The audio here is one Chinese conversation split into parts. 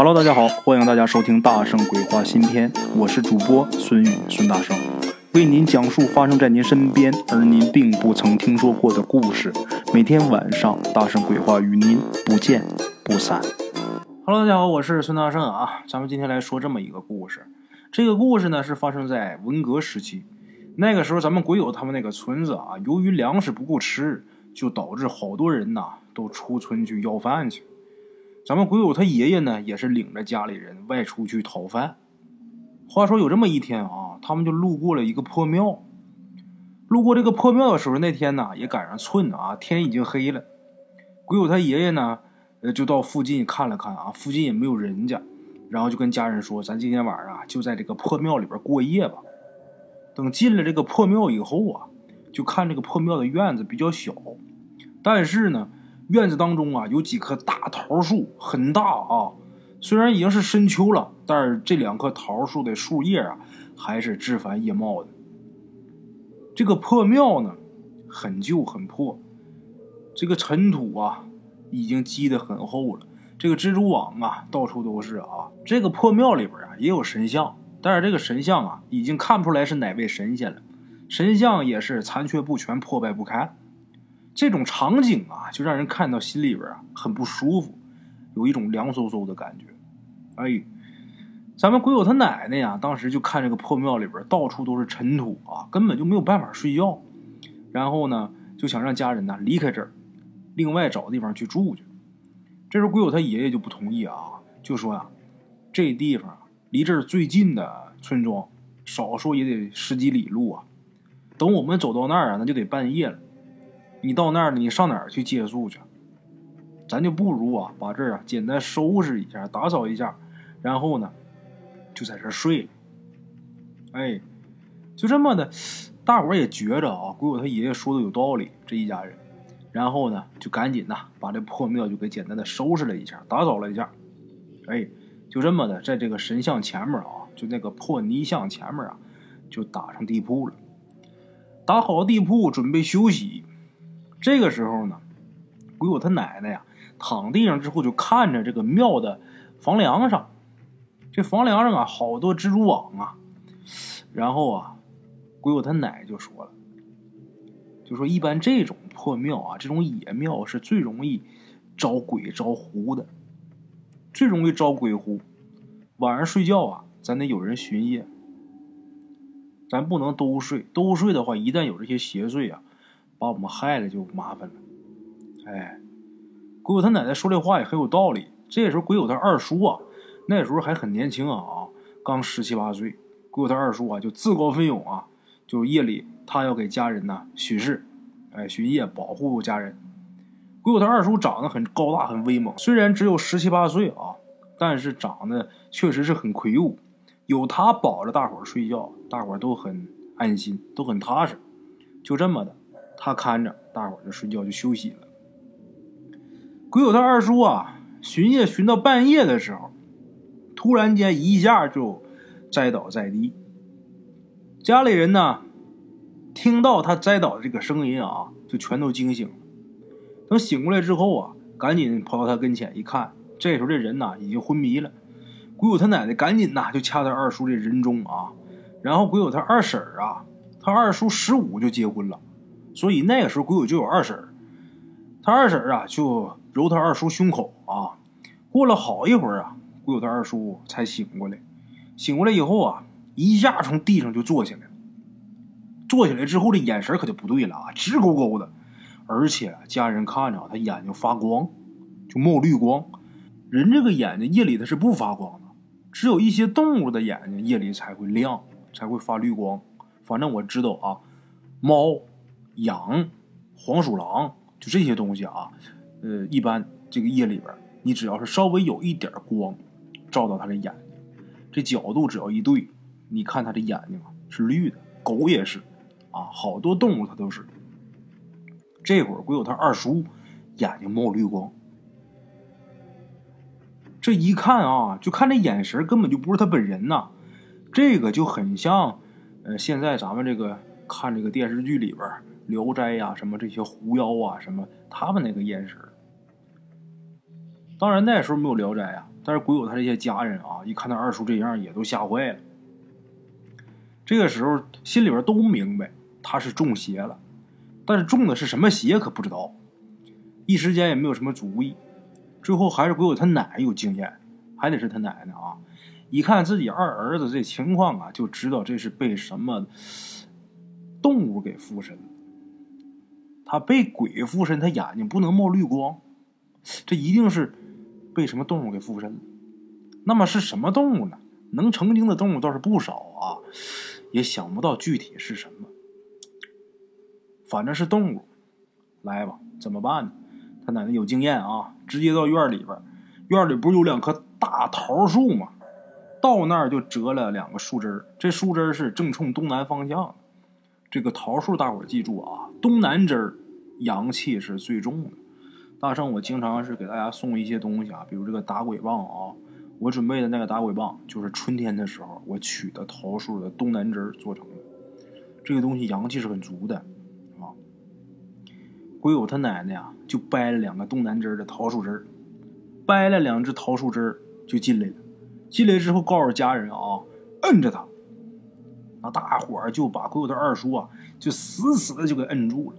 Hello，大家好，欢迎大家收听《大圣鬼话》新篇，我是主播孙宇，孙大圣为您讲述发生在您身边而您并不曾听说过的故事。每天晚上，《大圣鬼话》与您不见不散。Hello，大家好，我是孙大圣啊，咱们今天来说这么一个故事。这个故事呢是发生在文革时期，那个时候咱们鬼友他们那个村子啊，由于粮食不够吃，就导致好多人呐都出村去要饭去。咱们鬼友他爷爷呢，也是领着家里人外出去讨饭。话说有这么一天啊，他们就路过了一个破庙。路过这个破庙的时候，那天呢也赶上寸啊，天已经黑了。鬼友他爷爷呢，呃，就到附近看了看啊，附近也没有人家，然后就跟家人说：“咱今天晚上啊，就在这个破庙里边过夜吧。”等进了这个破庙以后啊，就看这个破庙的院子比较小，但是呢。院子当中啊，有几棵大桃树，很大啊。虽然已经是深秋了，但是这两棵桃树的树叶啊，还是枝繁叶茂的。这个破庙呢，很旧很破，这个尘土啊，已经积得很厚了。这个蜘蛛网啊，到处都是啊。这个破庙里边啊，也有神像，但是这个神像啊，已经看不出来是哪位神仙了。神像也是残缺不全，破败不堪。这种场景啊，就让人看到心里边啊很不舒服，有一种凉飕飕的感觉。哎，咱们鬼友他奶奶呀，当时就看这个破庙里边到处都是尘土啊，根本就没有办法睡觉。然后呢，就想让家人呢离开这儿，另外找地方去住去。这时候鬼友他爷爷就不同意啊，就说呀，这地方离这儿最近的村庄，少说也得十几里路啊。等我们走到那儿啊，那就得半夜了。你到那儿，你上哪儿去借宿去？咱就不如啊，把这儿啊简单收拾一下，打扫一下，然后呢，就在这儿睡了。哎，就这么的，大伙儿也觉着啊，鬼友他爷爷说的有道理，这一家人，然后呢，就赶紧呐，把这破庙就给简单的收拾了一下，打扫了一下。哎，就这么的，在这个神像前面啊，就那个破泥像前面啊，就打上地铺了。打好地铺，准备休息。这个时候呢，鬼友他奶奶呀躺地上之后，就看着这个庙的房梁上，这房梁上啊好多蜘蛛网啊。然后啊，鬼友他奶就说了，就说一般这种破庙啊，这种野庙是最容易招鬼招狐的，最容易招鬼狐。晚上睡觉啊，咱得有人巡夜，咱不能都睡，都睡的话，一旦有这些邪祟啊。把我们害了就麻烦了，哎，鬼友他奶奶说这话也很有道理。这时候鬼友他二叔啊，那时候还很年轻啊，刚十七八岁。鬼友他二叔啊就自告奋勇啊，就夜里他要给家人呢巡视，哎，巡夜保护家人。鬼友他二叔长得很高大很威猛，虽然只有十七八岁啊，但是长得确实是很魁梧。有他保着大伙睡觉，大伙都很安心，都很踏实。就这么的。他看着大伙就睡觉就休息了。鬼友他二叔啊，巡夜巡到半夜的时候，突然间一下就栽倒在地。家里人呢，听到他栽倒的这个声音啊，就全都惊醒了。等醒过来之后啊，赶紧跑到他跟前一看，这时候这人呐已经昏迷了。鬼友他奶奶赶紧呐就掐他二叔这人中啊，然后鬼友他二婶啊，他二叔十五就结婚了。所以那个时候，鬼友就有二婶他二婶啊就揉他二叔胸口啊。过了好一会儿啊，鬼友他二叔才醒过来。醒过来以后啊，一下从地上就坐起来了。坐起来之后，这眼神可就不对了啊，直勾勾的。而且家人看着他眼睛发光，就冒绿光。人这个眼睛夜里它是不发光的，只有一些动物的眼睛夜里才会亮，才会发绿光。反正我知道啊，猫。羊、黄鼠狼，就这些东西啊，呃，一般这个夜里边，你只要是稍微有一点光，照到它的眼睛，这角度只要一对，你看它的眼睛啊是绿的。狗也是，啊，好多动物它都是。这会儿鬼友他二叔眼睛冒绿光，这一看啊，就看这眼神根本就不是他本人呐，这个就很像，呃，现在咱们这个看这个电视剧里边。聊斋呀，什么这些狐妖啊，什么他们那个眼神当然那时候没有聊斋啊，但是鬼友他这些家人啊，一看他二叔这样，也都吓坏了。这个时候心里边都明白他是中邪了，但是中的是什么邪可不知道，一时间也没有什么主意。最后还是鬼友他奶奶有经验，还得是他奶奶啊！一看自己二儿子这情况啊，就知道这是被什么动物给附身了。他被鬼附身，他眼睛不能冒绿光，这一定是被什么动物给附身了。那么是什么动物呢？能成精的动物倒是不少啊。也想不到具体是什么，反正是动物。来吧，怎么办呢？他奶奶有经验啊，直接到院里边。院里不是有两棵大桃树吗？到那儿就折了两个树枝这树枝是正冲东南方向。这个桃树，大伙记住啊，东南枝儿阳气是最重的。大圣，我经常是给大家送一些东西啊，比如这个打鬼棒啊。我准备的那个打鬼棒，就是春天的时候我取的桃树的东南枝做成的。这个东西阳气是很足的，啊。鬼友他奶奶啊，就掰了两个东南枝的桃树枝掰了两只桃树枝就进来了。进来之后，告诉家人啊，摁着他。那大伙儿就把鬼友的二叔啊，就死死的就给摁住了。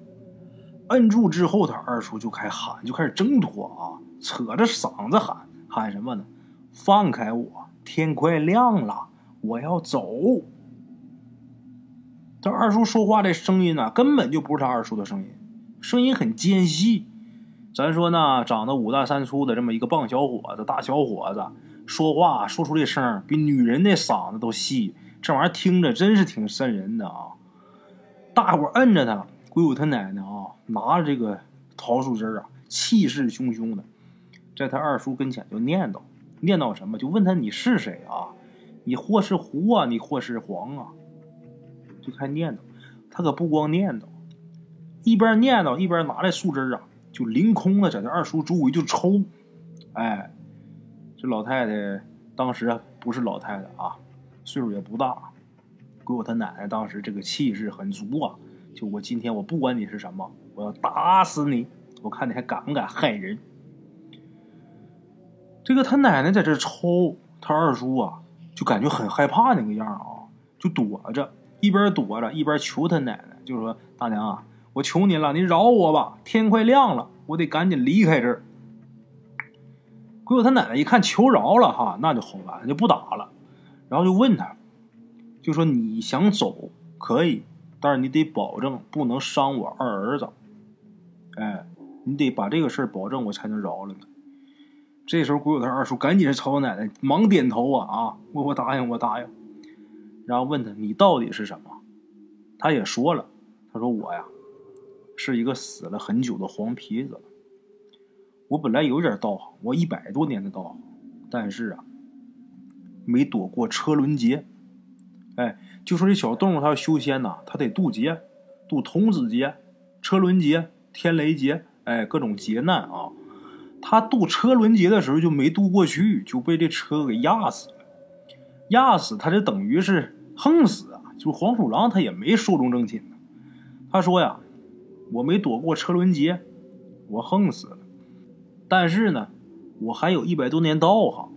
摁住之后，他二叔就开喊，就开始挣脱啊，扯着嗓子喊，喊什么呢？放开我！天快亮了，我要走。他二叔说话这声音呢，根本就不是他二叔的声音，声音很尖细。咱说呢，长得五大三粗的这么一个棒小伙子，大小伙子，说话说出这声比女人那嗓子都细，这玩意儿听着真是挺瘆人的啊！大伙摁着他，鬼友他奶奶啊，拿着这个桃树枝啊，气势汹汹的，在他二叔跟前就念叨。念叨什么？就问他你是谁啊？你或是狐啊？你或是黄啊？就开念叨。他可不光念叨，一边念叨一边拿来树枝啊，就凌空的在这二叔周围就抽。哎，这老太太当时不是老太太啊，岁数也不大。鬼友他奶奶当时这个气势很足啊，就我今天我不管你是什么，我要打死你！我看你还敢不敢害人？这个他奶奶在这抽，他二叔啊就感觉很害怕那个样啊，就躲着，一边躲着一边求他奶奶，就说：“大娘啊，我求您了，您饶我吧，天快亮了，我得赶紧离开这儿。”鬼友他奶奶一看求饶了哈，那就好办，就不打了，然后就问他，就说：“你想走可以，但是你得保证不能伤我二儿子，哎，你得把这个事儿保证，我才能饶了你。”这时候，鬼友他二叔赶紧朝我奶奶忙点头啊啊！我我答应，我答应。然后问他：“你到底是什么？”他也说了，他说：“我呀，是一个死了很久的黄皮子。我本来有点道行，我一百多年的道行，但是啊，没躲过车轮劫。哎，就说这小动物它要修仙呐，它得渡劫，渡童子劫、车轮劫、天雷劫，哎，各种劫难啊。”他渡车轮劫的时候就没渡过去，就被这车给压死了。压死他这等于是横死啊！就黄鼠狼他也没寿终正寝呢。他说呀：“我没躲过车轮劫，我横死了。但是呢，我还有一百多年道行。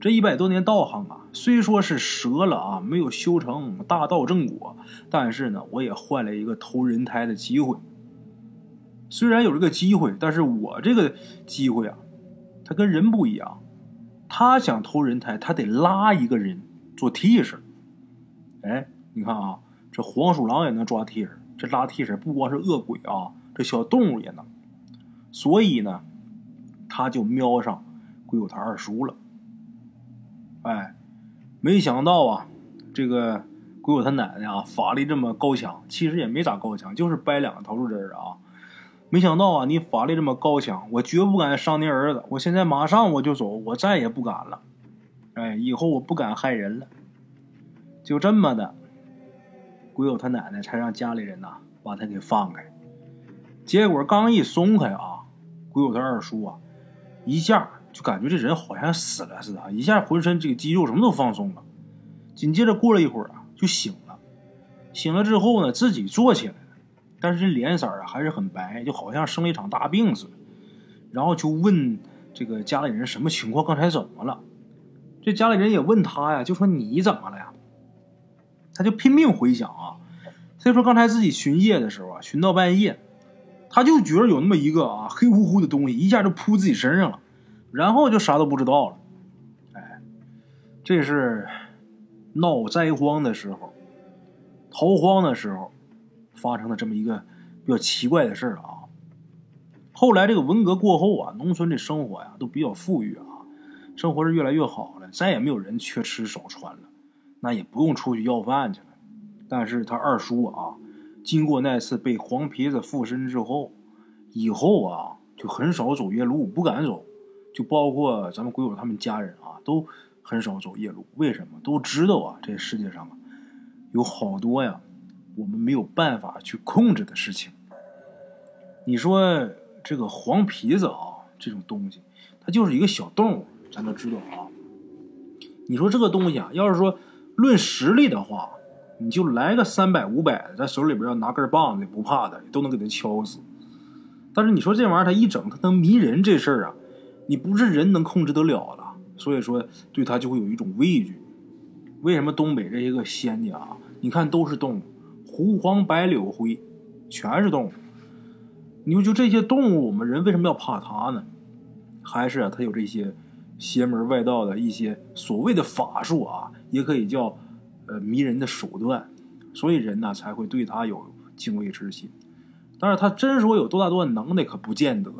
这一百多年道行啊，虽说是折了啊，没有修成大道正果，但是呢，我也换了一个投人胎的机会。”虽然有这个机会，但是我这个机会啊，他跟人不一样。他想投人胎，他得拉一个人做替身。哎，你看啊，这黄鼠狼也能抓替身，这拉替身不光是恶鬼啊，这小动物也能。所以呢，他就瞄上鬼友他二叔了。哎，没想到啊，这个鬼友他奶奶啊，法力这么高强，其实也没咋高强，就是掰两个桃树枝啊。没想到啊，你法力这么高强，我绝不敢伤您儿子。我现在马上我就走，我再也不敢了。哎，以后我不敢害人了。就这么的，鬼友他奶奶才让家里人呐把他给放开。结果刚一松开啊，鬼友他二叔啊，一下就感觉这人好像死了似的，一下浑身这个肌肉什么都放松了。紧接着过了一会儿啊，就醒了。醒了之后呢，自己坐起来。但是这脸色啊还是很白，就好像生了一场大病似的。然后就问这个家里人什么情况？刚才怎么了？这家里人也问他呀，就说你怎么了呀？他就拼命回想啊，他说刚才自己巡夜的时候啊，巡到半夜，他就觉得有那么一个啊黑乎乎的东西一下就扑自己身上了，然后就啥都不知道了。哎，这是闹灾荒的时候，逃荒的时候发生的这么一个比较奇怪的事啊。后来这个文革过后啊，农村的生活呀都比较富裕啊，生活是越来越好了，再也没有人缺吃少穿了。那也不用出去要饭去了，但是他二叔啊，经过那次被黄皮子附身之后，以后啊就很少走夜路，不敢走，就包括咱们鬼友他们家人啊，都很少走夜路。为什么？都知道啊，这世界上啊有好多呀，我们没有办法去控制的事情。你说这个黄皮子啊，这种东西，它就是一个小动物，咱都知道啊。你说这个东西啊，要是说。论实力的话，你就来个三百五百的，在手里边要拿根棒子不怕的，都能给它敲死。但是你说这玩意儿他一整，它能迷人这事儿啊，你不是人能控制得了的。所以说对他就会有一种畏惧。为什么东北这些个仙家啊？你看都是动物，狐黄白柳灰，全是动物。你说就这些动物，我们人为什么要怕它呢？还是啊，他有这些邪门外道的一些所谓的法术啊？也可以叫，呃，迷人的手段，所以人呢才会对他有敬畏之心。但是他真说有多大多大能耐，可不见得。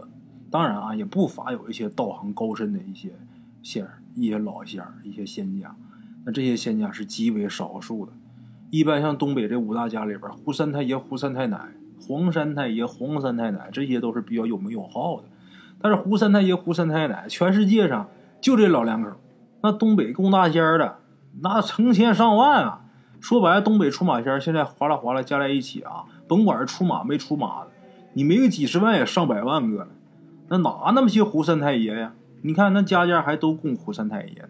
当然啊，也不乏有一些道行高深的一些仙儿、一些老仙儿、一些仙家。那这些仙家是极为少数的。一般像东北这五大家里边，胡三太爷、胡三太奶、黄三太爷、黄三太奶，这些都是比较有名有号的。但是胡三太爷、胡三太奶，全世界上就这老两口。那东北供大仙儿的。那成千上万啊！说白了，东北出马仙现在哗啦哗啦加在一起啊，甭管是出马没出马的，你没个几十万也上百万个了。那哪那么些胡三太爷呀？你看那家家还都供胡三太爷，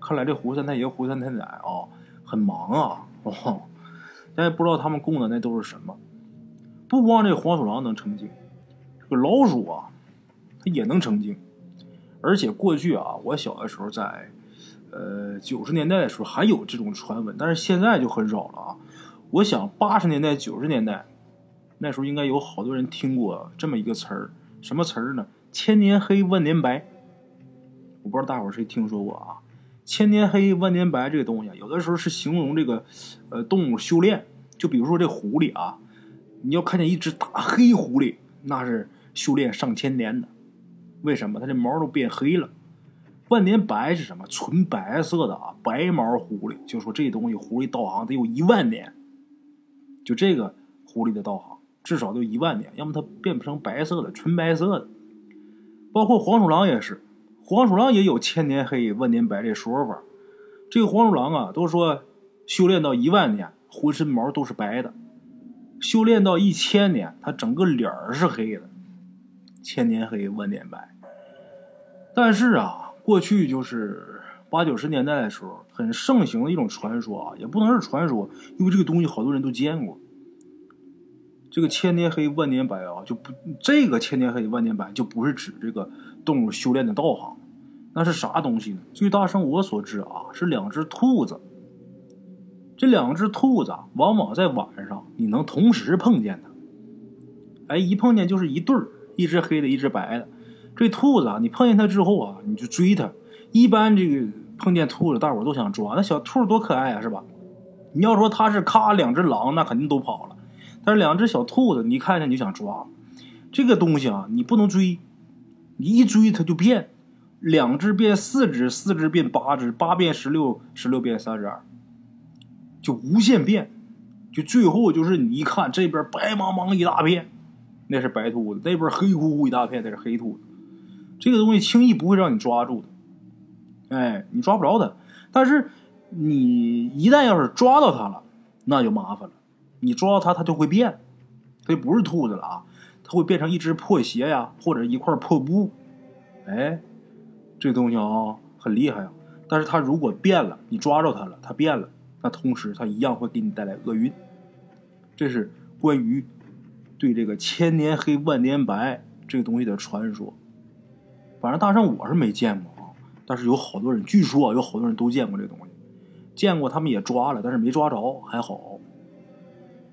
看来这胡三太爷、胡三太奶啊，很忙啊。哦，咱也不知道他们供的那都是什么。不光这黄鼠狼能成精，这个老鼠啊，它也能成精。而且过去啊，我小的时候在。呃，九十年代的时候还有这种传闻，但是现在就很少了啊。我想八十年代、九十年代那时候应该有好多人听过这么一个词儿，什么词儿呢？千年黑，万年白。我不知道大伙谁听说过啊？千年黑，万年白这个东西，有的时候是形容这个呃动物修炼。就比如说这狐狸啊，你要看见一只大黑狐狸，那是修炼上千年的。为什么？它这毛都变黑了。万年白是什么？纯白色的啊，白毛狐狸。就说这东西，狐狸道行得有一万年。就这个狐狸的道行，至少得有一万年，要么它变不成白色的，纯白色的。包括黄鼠狼也是，黄鼠狼也有千年黑、万年白这说法。这个黄鼠狼啊，都说修炼到一万年，浑身毛都是白的；修炼到一千年，它整个脸儿是黑的。千年黑，万年白。但是啊。过去就是八九十年代的时候，很盛行的一种传说啊，也不能是传说，因为这个东西好多人都见过。这个千年黑万年白啊，就不这个千年黑万年白就不是指这个动物修炼的道行，那是啥东西呢？据大圣我所知啊，是两只兔子。这两只兔子啊往往在晚上你能同时碰见它，哎，一碰见就是一对儿，一只黑的，一只白的。这兔子啊，你碰见它之后啊，你就追它。一般这个碰见兔子，大伙都想抓。那小兔多可爱啊，是吧？你要说它是咔两只狼，那肯定都跑了。但是两只小兔子，你看见你就想抓。这个东西啊，你不能追，你一追它就变，两只变四只，四只变八只，八变十六，十六变三十二，就无限变。就最后就是你一看这边白茫茫一大片，那是白兔子；那边黑乎乎一大片，那是黑兔子。这个东西轻易不会让你抓住的，哎，你抓不着它。但是你一旦要是抓到它了，那就麻烦了。你抓到它，它就会变，它就不是兔子了啊，它会变成一只破鞋呀，或者一块破布。哎，这东西啊很厉害啊。但是它如果变了，你抓着它了，它变了，那同时它一样会给你带来厄运。这是关于对这个千年黑万年白这个东西的传说。反正大圣我是没见过啊，但是有好多人，据说有好多人都见过这东西，见过他们也抓了，但是没抓着，还好。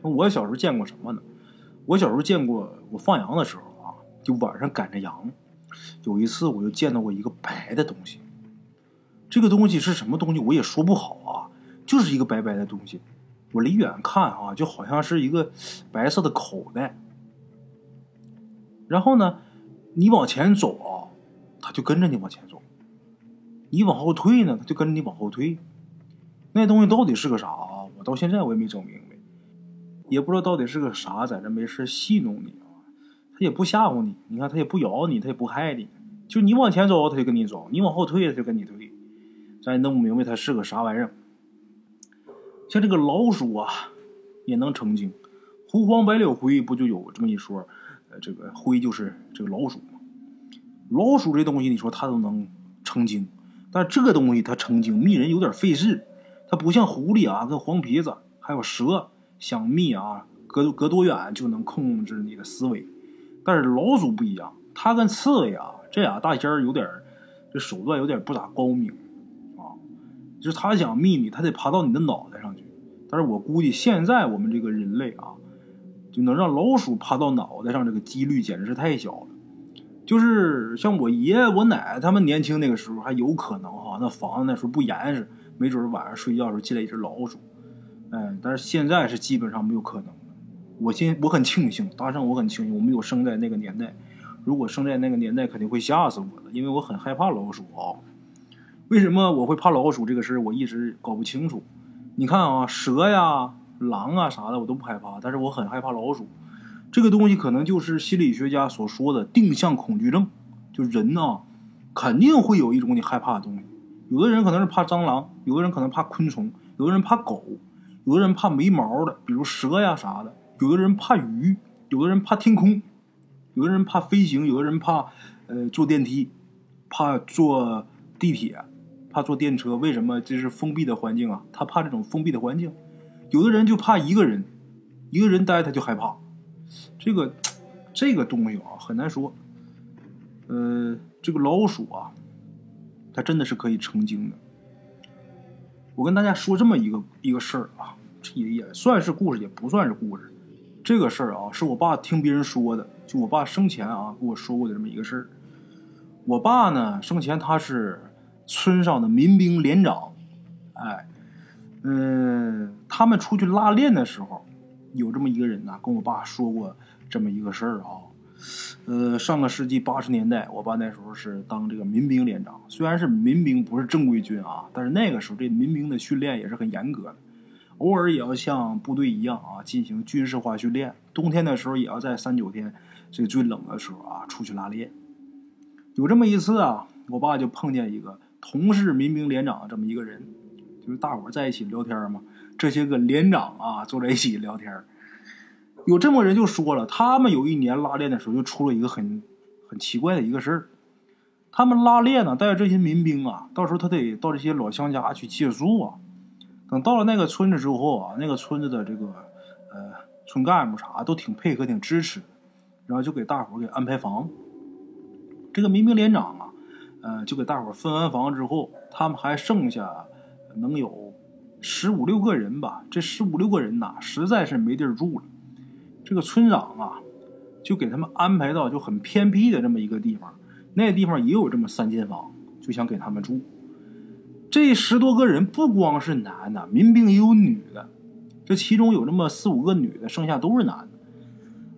我小时候见过什么呢？我小时候见过，我放羊的时候啊，就晚上赶着羊，有一次我就见到过一个白的东西。这个东西是什么东西，我也说不好啊，就是一个白白的东西。我离远看啊，就好像是一个白色的口袋。然后呢，你往前走啊，它就跟着你往前走；你往后退呢，它就跟着你往后退。那东西到底是个啥啊？我到现在我也没整明白，也不知道到底是个啥，在这没事戏弄你啊。它也不吓唬你，你看它也不咬你，它也不害你，就你往前走它就跟你走，你往后退它就跟你退，咱也弄不明白它是个啥玩意儿。像这个老鼠啊，也能成精。狐黄白柳灰不就有这么一说？这个灰就是这个老鼠嘛，老鼠这东西，你说它都能成精，但这个东西它成精觅人有点费事，它不像狐狸啊、跟黄皮子还有蛇想密啊，隔隔多远就能控制你的思维，但是老鼠不一样，它跟刺猬啊这俩大仙儿有点这手段有点不咋高明啊，就是它想觅你，它得爬到你的脑袋上去，但是我估计现在我们这个人类啊。就能让老鼠爬到脑袋上，这个几率简直是太小了。就是像我爷我奶他们年轻那个时候还有可能哈，那房子那时候不严实，没准晚上睡觉的时候进来一只老鼠。哎，但是现在是基本上没有可能了。我现我很庆幸，大圣我很庆幸我没有生在那个年代。如果生在那个年代，肯定会吓死我的，因为我很害怕老鼠啊。为什么我会怕老鼠这个事儿，我一直搞不清楚。你看啊，蛇呀。狼啊啥的我都不害怕，但是我很害怕老鼠。这个东西可能就是心理学家所说的定向恐惧症。就人呢，肯定会有一种你害怕的东西。有的人可能是怕蟑螂，有的人可能怕昆虫，有的人怕狗，有的人怕没毛的，比如蛇呀啥的。有的人怕鱼，有的人怕天空，有的人怕飞行，有的人怕呃坐电梯，怕坐地铁，怕坐电车。为什么？这是封闭的环境啊，他怕这种封闭的环境。有的人就怕一个人，一个人待他就害怕，这个这个东西啊很难说。呃，这个老鼠啊，它真的是可以成精的。我跟大家说这么一个一个事儿啊，也也算是故事，也不算是故事。这个事儿啊，是我爸听别人说的，就我爸生前啊跟我说过的这么一个事儿。我爸呢生前他是村上的民兵连长，哎。嗯，他们出去拉练的时候，有这么一个人呢，跟我爸说过这么一个事儿啊。呃，上个世纪八十年代，我爸那时候是当这个民兵连长，虽然是民兵，不是正规军啊，但是那个时候这民兵的训练也是很严格的，偶尔也要像部队一样啊进行军事化训练。冬天的时候也要在三九天这最冷的时候啊出去拉练。有这么一次啊，我爸就碰见一个同是民兵连长这么一个人。就是大伙在一起聊天嘛，这些个连长啊坐在一起聊天有这么人就说了，他们有一年拉练的时候就出了一个很很奇怪的一个事儿。他们拉练呢，带着这些民兵啊，到时候他得到这些老乡家去借宿啊。等到了那个村子之后啊，那个村子的这个呃村干部啥都挺配合、挺支持，然后就给大伙给安排房。这个民兵连长啊，呃，就给大伙分完房之后，他们还剩下。能有十五六个人吧，这十五六个人呐，实在是没地儿住了。这个村长啊，就给他们安排到就很偏僻的这么一个地方，那地方也有这么三间房，就想给他们住。这十多个人不光是男的，民兵也有女的，这其中有这么四五个女的，剩下都是男的。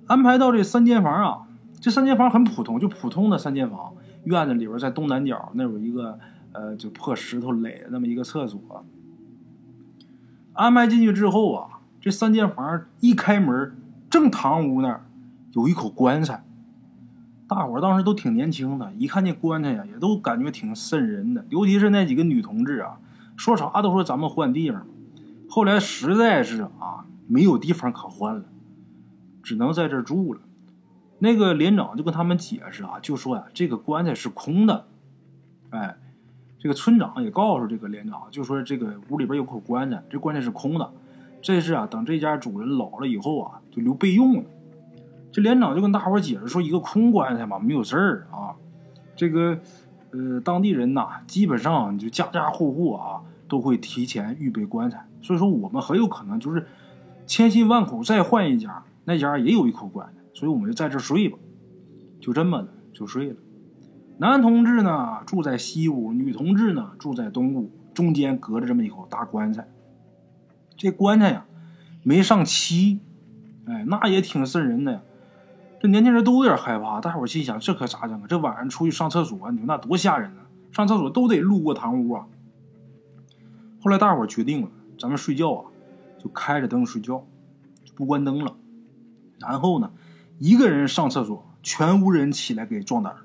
安排到这三间房啊，这三间房很普通，就普通的三间房，院子里边在东南角那有一个。呃，就破石头垒的那么一个厕所，安排进去之后啊，这三间房一开门，正堂屋那儿有一口棺材。大伙当时都挺年轻的，一看见棺材呀，也都感觉挺瘆人的。尤其是那几个女同志啊，说啥都说咱们换地方。后来实在是啊，没有地方可换了，只能在这住了。那个连长就跟他们解释啊，就说呀，这个棺材是空的，哎。这个村长也告诉这个连长，就说这个屋里边有口棺材，这棺材是空的，这是啊，等这家主人老了以后啊，就留备用的。这连长就跟大伙解释说，一个空棺材嘛，没有事儿啊。这个呃当地人呐，基本上就家家户户啊都会提前预备棺材，所以说我们很有可能就是千辛万苦再换一家，那家也有一口棺材，所以我们就在这睡吧，就这么的就睡了。男同志呢住在西屋，女同志呢住在东屋，中间隔着这么一口大棺材。这棺材呀没上漆，哎，那也挺瘆人的呀。这年轻人都有点害怕，大伙心想这可咋整啊？这晚上出去上厕所，你说那多吓人啊！上厕所都得路过堂屋啊。后来大伙决定了，咱们睡觉啊就开着灯睡觉，不关灯了。然后呢，一个人上厕所，全屋人起来给壮胆。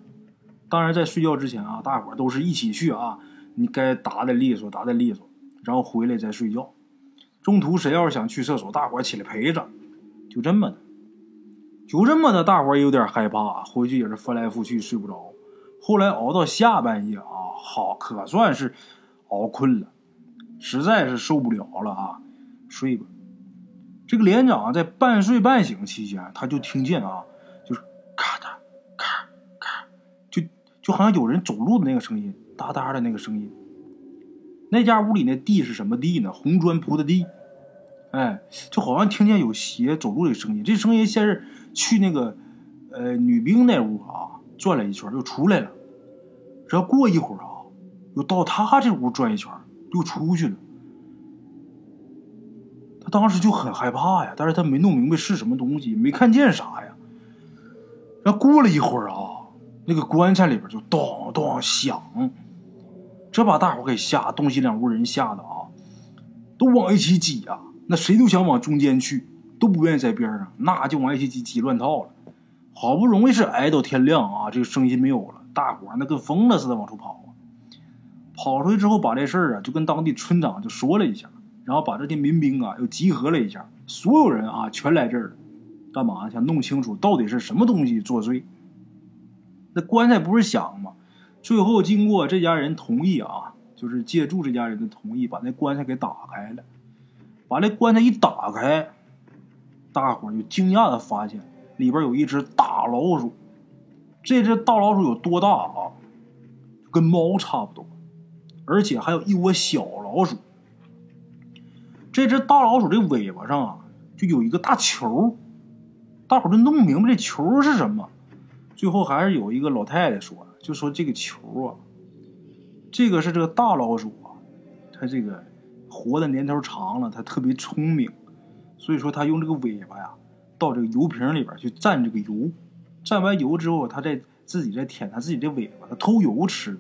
当然，在睡觉之前啊，大伙都是一起去啊。你该打的利索，打的利索，然后回来再睡觉。中途谁要是想去厕所，大伙起来陪着，就这么的，就这么的。大伙也有点害怕，回去也是翻来覆去睡不着。后来熬到下半夜啊，好可算是熬困了，实在是受不了了啊，睡吧。这个连长在半睡半醒期间，他就听见啊，就是咔嗒。就好像有人走路的那个声音，哒哒的那个声音。那家屋里那地是什么地呢？红砖铺的地。哎，就好像听见有鞋走路的声音。这声音先是去那个呃女兵那屋啊转了一圈，又出来了。然后过一会儿啊，又到他这屋转一圈，又出去了。他当时就很害怕呀，但是他没弄明白是什么东西，没看见啥呀。然后过了一会儿啊。那个棺材里边就咚咚响，这把大伙给吓，东西两屋人吓得啊，都往一起挤啊，那谁都想往中间去，都不愿意在边上，那就往一起挤，挤乱套了。好不容易是挨到天亮啊，这个声音没有了，大伙那跟疯了似的往出跑啊。跑出去之后，把这事儿啊就跟当地村长就说了一下，然后把这些民兵啊又集合了一下，所有人啊全来这儿了，干嘛？想弄清楚到底是什么东西作祟。那棺材不是响吗？最后经过这家人同意啊，就是借助这家人的同意，把那棺材给打开了。把那棺材一打开，大伙就惊讶的发现里边有一只大老鼠。这只大老鼠有多大啊？跟猫差不多，而且还有一窝小老鼠。这只大老鼠这尾巴上啊，就有一个大球。大伙都弄不明白这球是什么。最后还是有一个老太太说，就说这个球啊，这个是这个大老鼠啊，它这个活的年头长了，它特别聪明，所以说它用这个尾巴呀，到这个油瓶里边去蘸这个油，蘸完油之后，它再自己再舔它自己的尾巴，它偷油吃。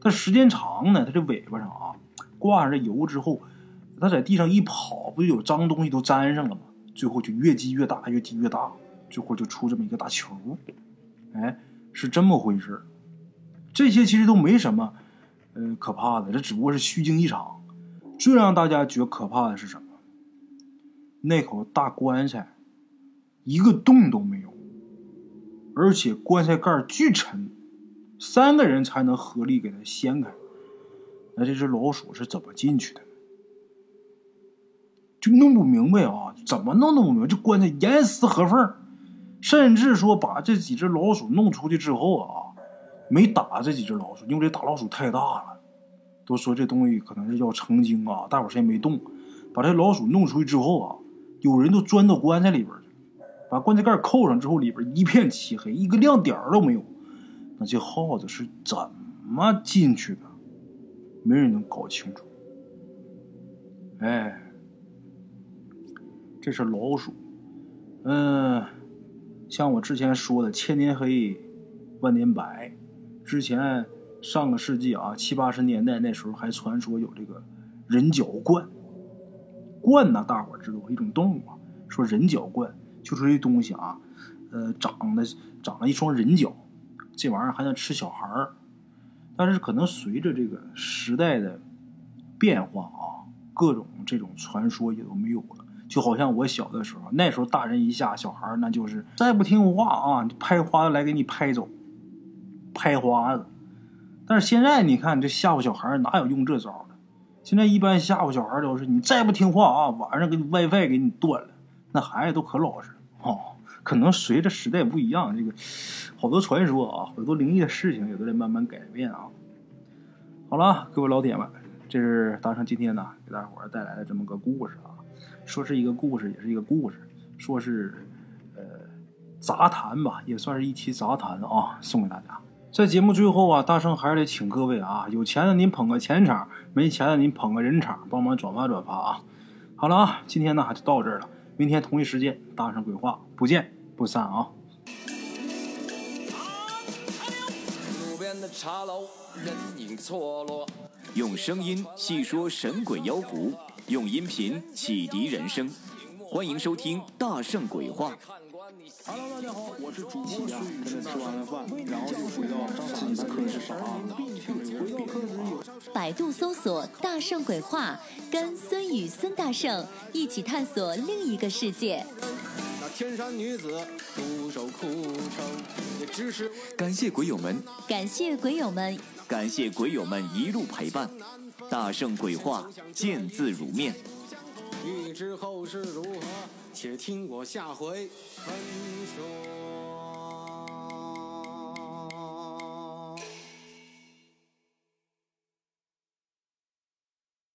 它时间长呢，它这尾巴上啊挂上这油之后，它在地上一跑，不就有脏东西都粘上了吗？最后就越积越大，越积越大，最后就出这么一个大球。哎，是这么回事这些其实都没什么，呃，可怕的。这只不过是虚惊一场。最让大家觉可怕的是什么？那口大棺材，一个洞都没有，而且棺材盖巨沉，三个人才能合力给它掀开。那这只老鼠是怎么进去的？就弄不明白啊！怎么弄弄不明白？这棺材严丝合缝。甚至说把这几只老鼠弄出去之后啊，没打这几只老鼠，因为这大老鼠太大了。都说这东西可能是要成精啊，大伙谁也没动。把这老鼠弄出去之后啊，有人都钻到棺材里边去，把棺材盖扣上之后，里边一片漆黑，一个亮点都没有。那这耗子是怎么进去的？没人能搞清楚。哎，这是老鼠，嗯。像我之前说的，千年黑，万年白。之前上个世纪啊，七八十年代那时候还传说有这个人脚鹳。鹳呢，大伙知道一种动物啊。说人脚鹳就是这东西啊，呃，长得长了一双人脚，这玩意儿还能吃小孩儿。但是可能随着这个时代的变化啊，各种这种传说也都没有了。就好像我小的时候，那时候大人一下小孩那就是再不听话啊，拍花子来给你拍走，拍花子。但是现在你看，这吓唬小孩哪有用这招的？现在一般吓唬小孩都是你再不听话啊，晚上给你 WiFi 给你断了。那孩子都可老实哦，可能随着时代不一样，这个好多传说啊，好多灵异的事情也都在慢慢改变啊。好了，各位老铁们，这是大圣今天呢给大伙带来的这么个故事啊。说是一个故事，也是一个故事；说是呃杂谈吧，也算是一期杂谈啊，送给大家。在节目最后啊，大圣还是得请各位啊，有钱的您捧个钱场，没钱的您捧个人场，帮忙转发转发啊。好了啊，今天呢就到这儿了。明天同一时间，大圣鬼话不见不散啊！用声音细说神鬼妖狐，用音频启迪人生。欢迎收听《大圣鬼话》。Hello，大家好，我是主播孙宇，跟着吃完了饭，然后就回到自己的课室上啊。百度搜索“大圣鬼话”，跟孙宇、孙大圣一起探索另一个世界。那天山女子独守孤城，也只是感谢鬼友们，感谢鬼友们，感谢鬼友们一路陪伴。大圣鬼话，见字如面。欲知后事如何，且听我下回分说。